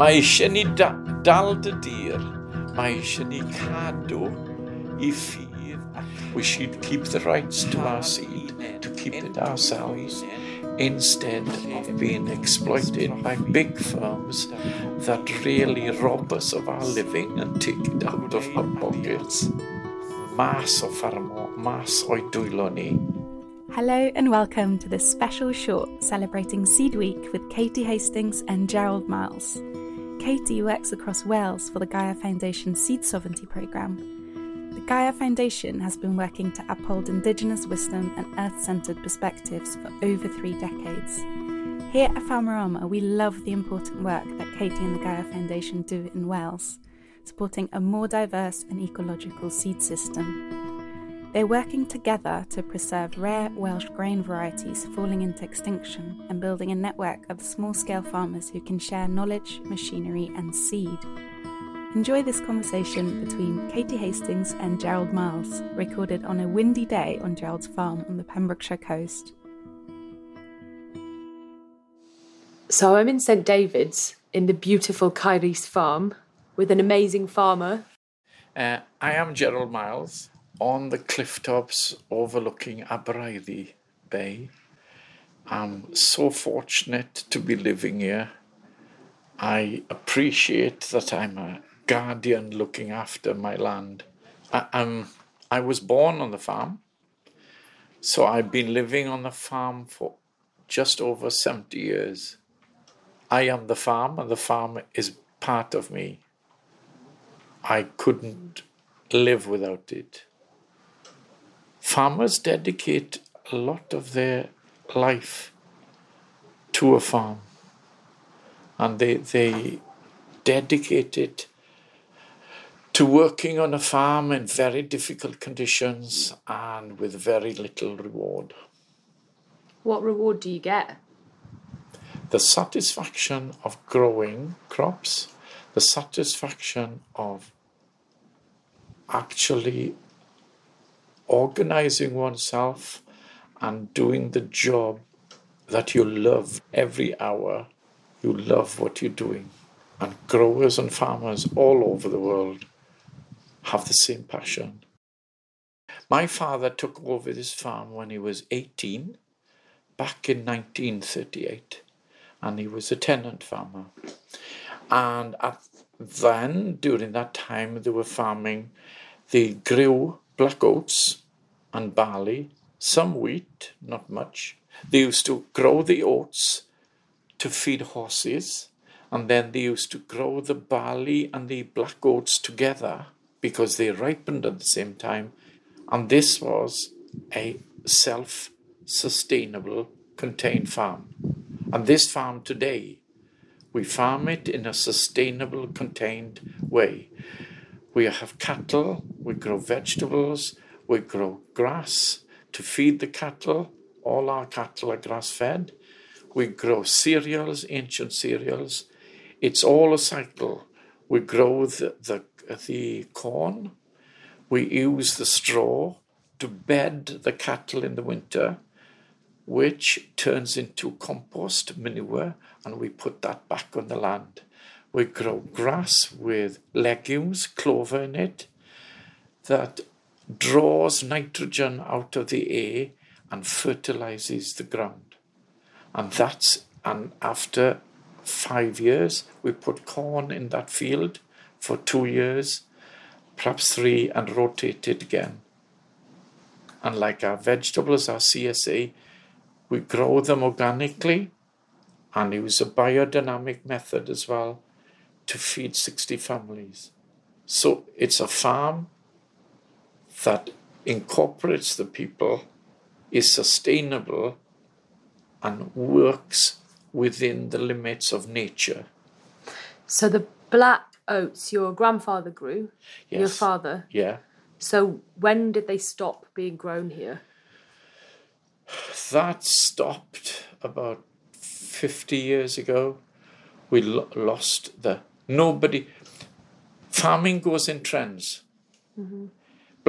Mae eisiau ni da, dal dy dir, mae eisiau ni cadw i ffydd. We should keep the rights to our seed, to keep it ourselves, instead of being exploited by big firms that really rob us of our living and take it out of our pockets. Mas o ffarmo, mas o'i dwylo ni. Hello and welcome to this special short celebrating Seed Week with Katie Hastings and Gerald Miles. Katie works across Wales for the Gaia Foundation Seed Sovereignty Programme. The Gaia Foundation has been working to uphold Indigenous wisdom and earth centered perspectives for over three decades. Here at Farmerama, we love the important work that Katie and the Gaia Foundation do in Wales, supporting a more diverse and ecological seed system. They're working together to preserve rare Welsh grain varieties falling into extinction and building a network of small scale farmers who can share knowledge, machinery, and seed. Enjoy this conversation between Katie Hastings and Gerald Miles, recorded on a windy day on Gerald's farm on the Pembrokeshire coast. So I'm in St David's in the beautiful Caerhys farm with an amazing farmer. Uh, I am Gerald Miles on the cliff tops overlooking Abereiddi Bay. I'm so fortunate to be living here. I appreciate that I'm a guardian looking after my land. I, um, I was born on the farm, so I've been living on the farm for just over 70 years. I am the farm, and the farm is part of me. I couldn't live without it. Farmers dedicate a lot of their life to a farm, and they, they dedicate it to working on a farm in very difficult conditions and with very little reward. What reward do you get? The satisfaction of growing crops, the satisfaction of actually organizing oneself and doing the job that you love every hour. You love what you're doing. And growers and farmers all over the world have the same passion. My father took over this farm when he was 18, back in 1938, and he was a tenant farmer. And at then, during that time, they were farming, they grew black oats and barley, some wheat, not much. They used to grow the oats to feed horses, and then they used to grow the barley and the black oats together because they ripened at the same time. And this was a self sustainable contained farm. And this farm today, we farm it in a sustainable contained way. We have cattle, we grow vegetables, we grow grass to feed the cattle. All our cattle are grass fed. We grow cereals, ancient cereals. It's all a cycle. We grow the, the the corn. We use the straw to bed the cattle in the winter, which turns into compost manure, and we put that back on the land. We grow grass with legumes, clover in it, that draws nitrogen out of the air and fertilizes the ground. And that's, and after five years, we put corn in that field for two years, perhaps three, and rotate it again. And like our vegetables, our CSA, we grow them organically and use a biodynamic method as well to feed 60 families. So it's a farm that incorporates the people, is sustainable, and works within the limits of nature. So the black oats your grandfather grew, Yes. your father. Yeah. So when did they stop being grown here? That stopped about 50 years ago. We lo- lost the. Nobody. Farming goes in trends. Mm-hmm.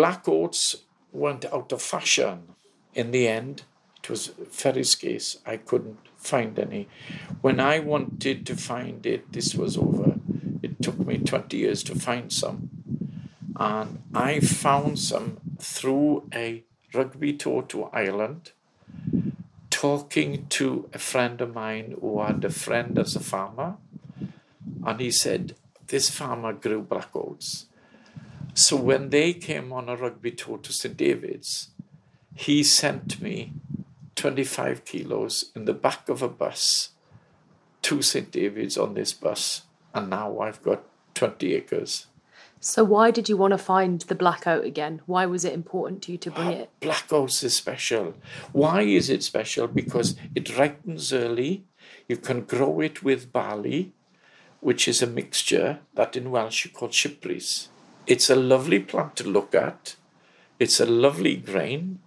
Black oats went out of fashion in the end. It was very scarce. I couldn't find any. When I wanted to find it, this was over. It took me 20 years to find some. And I found some through a rugby tour to Ireland, talking to a friend of mine who had a friend as a farmer. And he said, This farmer grew black oats. So when they came on a rugby tour to St. David's, he sent me 25 kilos in the back of a bus to St. David's on this bus. And now I've got 20 acres. So why did you want to find the black oat again? Why was it important to you to bring ah, it? Black oats is special. Why is it special? Because it ripens early. You can grow it with barley, which is a mixture that in Welsh you call siprys. It's a lovely plant to look at. It's a lovely grain.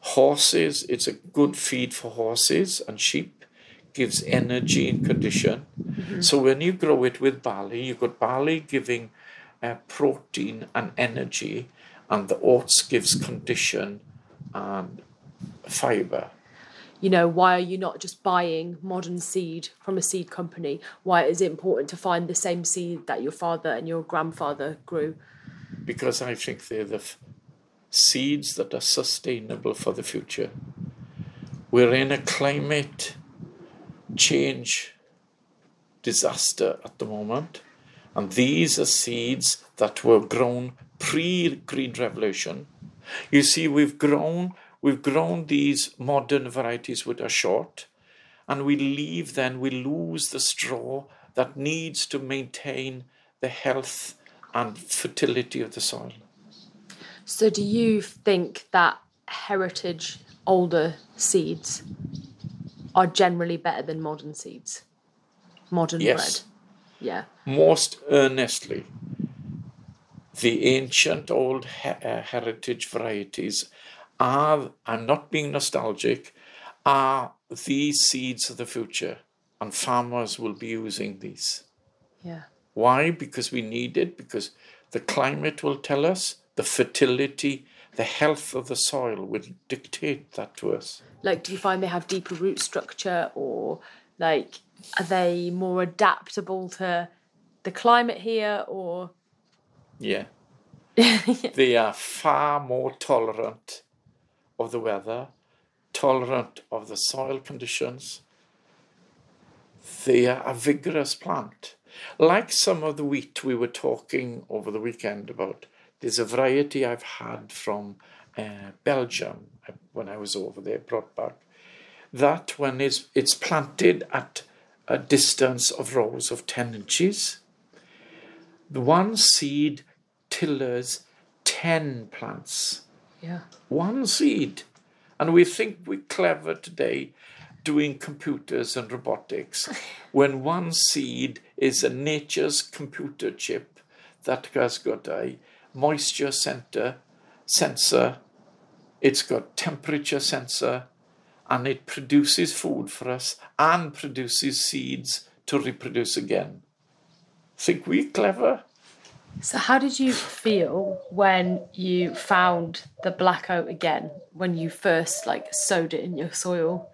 Horses, it's a good feed for horses and sheep gives energy and condition. Mm-hmm. So when you grow it with barley, you've got barley giving uh, protein and energy, and the oats gives condition and fiber. You know, why are you not just buying modern seed from a seed company? Why is it important to find the same seed that your father and your grandfather grew? Because I think they're the f- seeds that are sustainable for the future. We're in a climate change disaster at the moment. And these are seeds that were grown pre Green Revolution. You see, we've grown, we've grown these modern varieties which are short, and we leave then, we lose the straw that needs to maintain the health and fertility of the soil. So, do you think that heritage older seeds are generally better than modern seeds. Modern yes. bread. Yeah. Most earnestly. The ancient old uh, heritage varieties are, I'm not being nostalgic, are the seeds of the future, and farmers will be using these. Yeah. Why? Because we need it, because the climate will tell us, the fertility, the health of the soil will dictate that to us. Like, do you find they have deeper root structure, or like, are they more adaptable to the climate here, or? Yeah. they are far more tolerant of the weather, tolerant of the soil conditions. They are a vigorous plant. Like some of the wheat we were talking over the weekend about, there's a variety I've had from uh, Belgium when I was over there, brought back. That one is it's planted at a distance of rows of 10 inches. The one seed tillers 10 plants. Yeah. One seed. And we think we're clever today doing computers and robotics when one seed is a nature's computer chip that has got a moisture center, sensor, it's got temperature sensor, and it produces food for us and produces seeds to reproduce again. Think we're clever? So, how did you feel when you found the black oat again? When you first like sowed it in your soil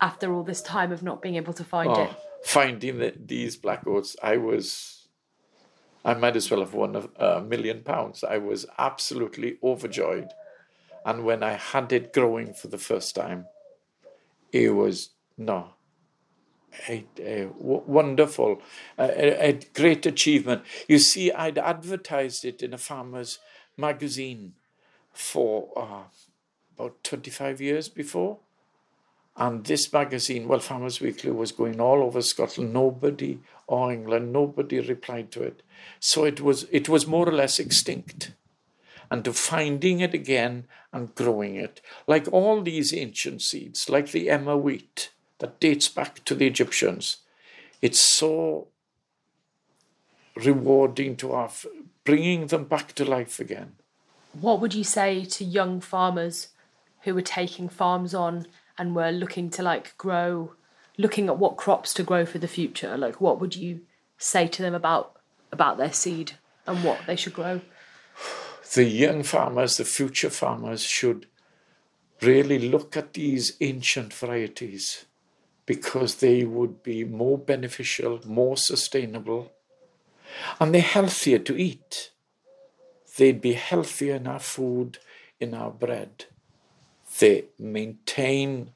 after all this time of not being able to find oh, it? Finding the, these black oats, I was I might as well have won a, a million pounds. I was absolutely overjoyed. And when I had it growing for the first time, it was no, a, wonderful, a, a, great achievement. You see, I'd advertised it in a farmer's magazine for uh, about 25 years before. And this magazine, well, Farmers Weekly, was going all over Scotland. Nobody, or England, nobody replied to it. So it was, it was more or less extinct. And to finding it again and growing it, like all these ancient seeds, like the emmer wheat that dates back to the Egyptians, it's so rewarding to have, bringing them back to life again. What would you say to young farmers who are taking farms on and were looking to like grow, looking at what crops to grow for the future? Like, what would you say to them about about their seed and what they should grow? The young farmers, the future farmers, should really look at these ancient varieties because they would be more beneficial, more sustainable, and they're healthier to eat. They'd be healthier in our food, in our bread. They maintain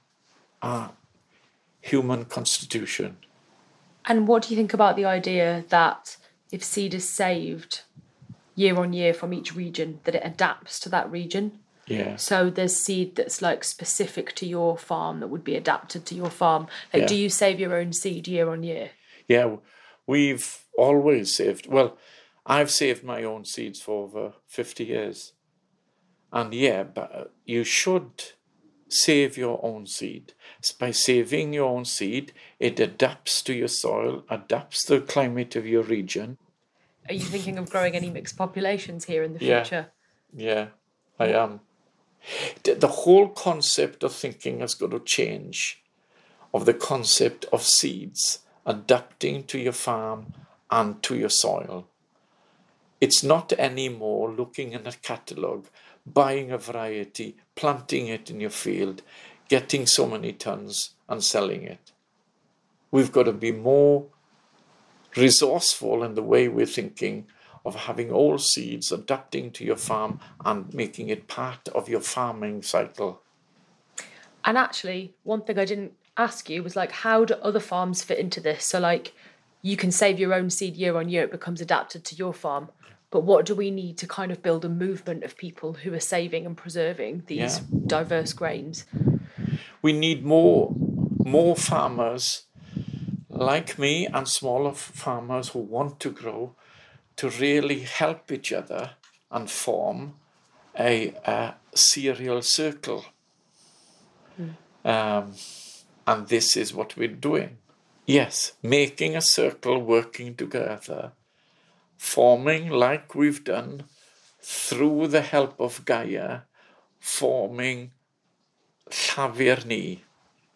our human constitution. And what do you think about the idea that if seed is saved year on year from each region, that it adapts to that region? Yeah. So there's seed that's like specific to your farm that would be adapted to your farm. Like, Yeah. do you save your own seed year on year? Yeah, we've always saved. Well, I've saved my own seeds for over 50 years. And yeah, but uh, you should save your own seed. By saving your own seed, it adapts to your soil, adapts to the climate of your region. Are you thinking of growing any mixed populations here in the future? Yeah. future? Yeah, I am. The, whole concept of thinking has got to change, of the concept of seeds adapting to your farm and to your soil. It's not anymore looking in a catalogue, buying a variety, planting it in your field, getting so many tons and selling it. We've got to be more resourceful in the way we're thinking of having all seeds adapting to your farm and making it part of your farming cycle. And actually, one thing I didn't ask you was like, how do other farms fit into this? So, like, you can save your own seed year on year, it becomes adapted to your farm. But what do we need to kind of build a movement of people who are saving and preserving these Yeah. diverse grains? We need more more farmers like me and smaller farmers who want to grow to really help each other and form a, a cereal circle. Um, and this is what we're doing. Yes, making a circle, working together, forming like we've done through the help of Gaia, forming Llafur Ni,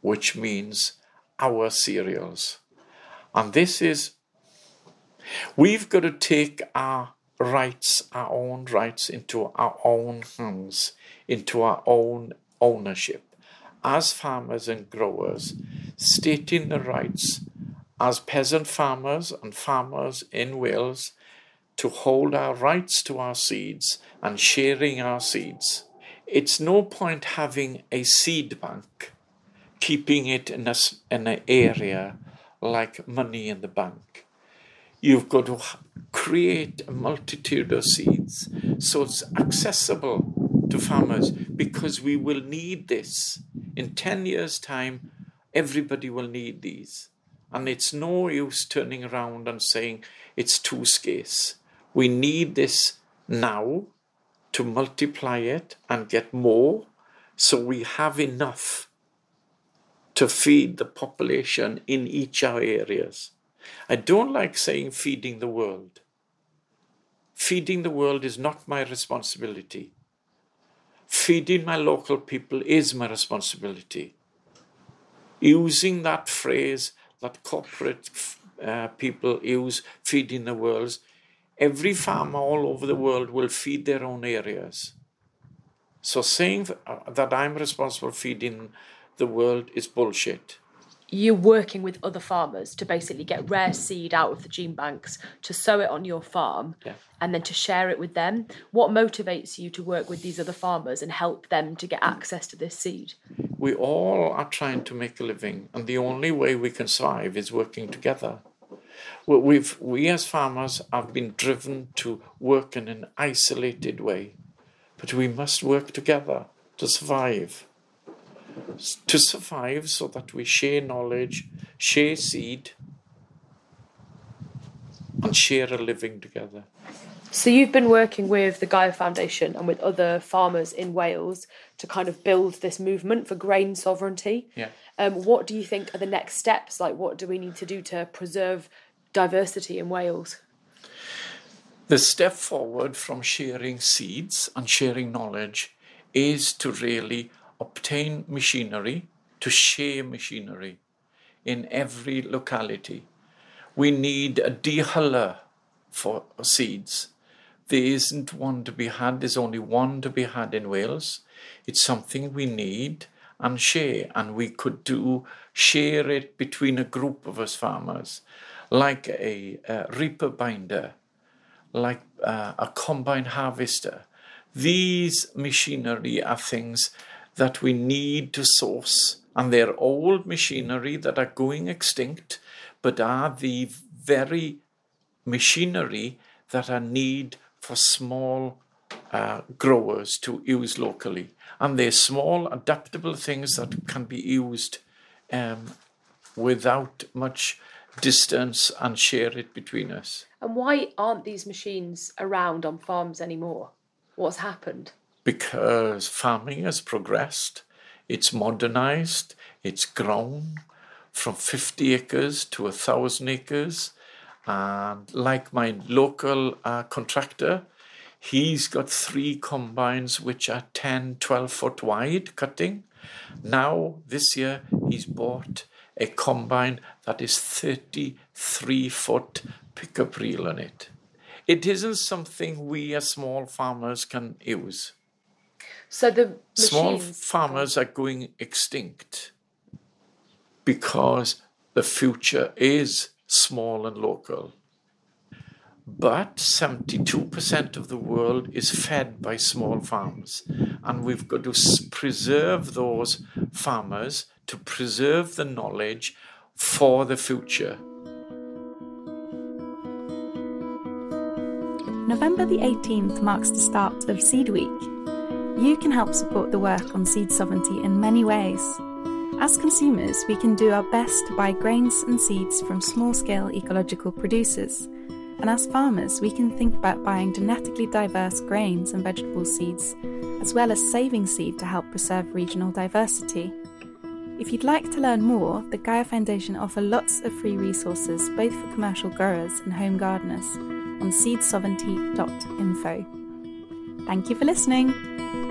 which means our cereals. And this is, we've got to take our rights, our own rights, into our own hands, into our own ownership. As farmers and growers, stating the rights as peasant farmers and farmers in Wales to hold our rights to our seeds and sharing our seeds. It's no point having a seed bank, keeping it in, a, in an area like money in the bank. You've got to create a multitude of seeds so it's accessible to farmers because we will need this. In 10 years' time, everybody will need these. And it's no use turning around and saying it's too scarce. We need this now to multiply it and get more so we have enough to feed the population in each our areas. I don't like saying feeding the world. Feeding the world is not my responsibility. Feeding my local people is my responsibility. Using that phrase that corporate uh, people use, feeding the world, every farmer all over the world will feed their own areas. So saying uh, that I'm responsible for feeding the world is bullshit. You're working with other farmers to basically get rare seed out of the gene banks to sow it on your farm Yeah. and then to share it with them. What motivates you to work with these other farmers and help them to get access to this seed? We all are trying to make a living, and the only way we can survive is working together. We- We've, we as farmers have been driven to work in an isolated way, but we must work together to survive. To survive so that we share knowledge, share seed, and share a living together. So you've been working with the Gaia Foundation and with other farmers in Wales to kind of build this movement for grain sovereignty. Yeah. Um, what do you think are the next steps? Like, what do we need to do to preserve diversity in Wales? The step forward from sharing seeds and sharing knowledge is to really obtain machinery, to share machinery in every locality. We need a dehuller for seeds. there isn't one to be had, there's only one to be had in Wales. It's something we need and share, and we could do share it between a group of us farmers, like a, a reaper binder, like uh, a combine harvester. These machinery are things that we need to source, and they're old machinery that are going extinct, but are the very machinery that are need for small uh, growers to use locally. And they're small, adaptable things that can be used um, without much distance and share it between us. And why aren't these machines around on farms anymore? What's happened? Because farming has progressed, it's modernized, it's grown from 50 acres to 1,000 acres. And like my local uh, contractor, He's got three combines which are 10, 12 foot wide cutting. Now, this year, he's bought a combine that is 33 foot pickup reel on it. It isn't something we as small farmers can use. So the small farmers are going extinct because the future is small and local. But 72% of the world is fed by small farms, and we've got to preserve those farmers to preserve the knowledge for the future. November the 18th marks the start of Seed Week. You can help support the work on seed sovereignty in many ways. As consumers, we can do our best to buy grains and seeds from small scale ecological producers. And as farmers, we can think about buying genetically diverse grains and vegetable seeds, as well as saving seed to help preserve regional diversity. If you'd like to learn more, the Gaia Foundation offer lots of free resources both for commercial growers and home gardeners on seedsovereignty.info. Thank you for listening.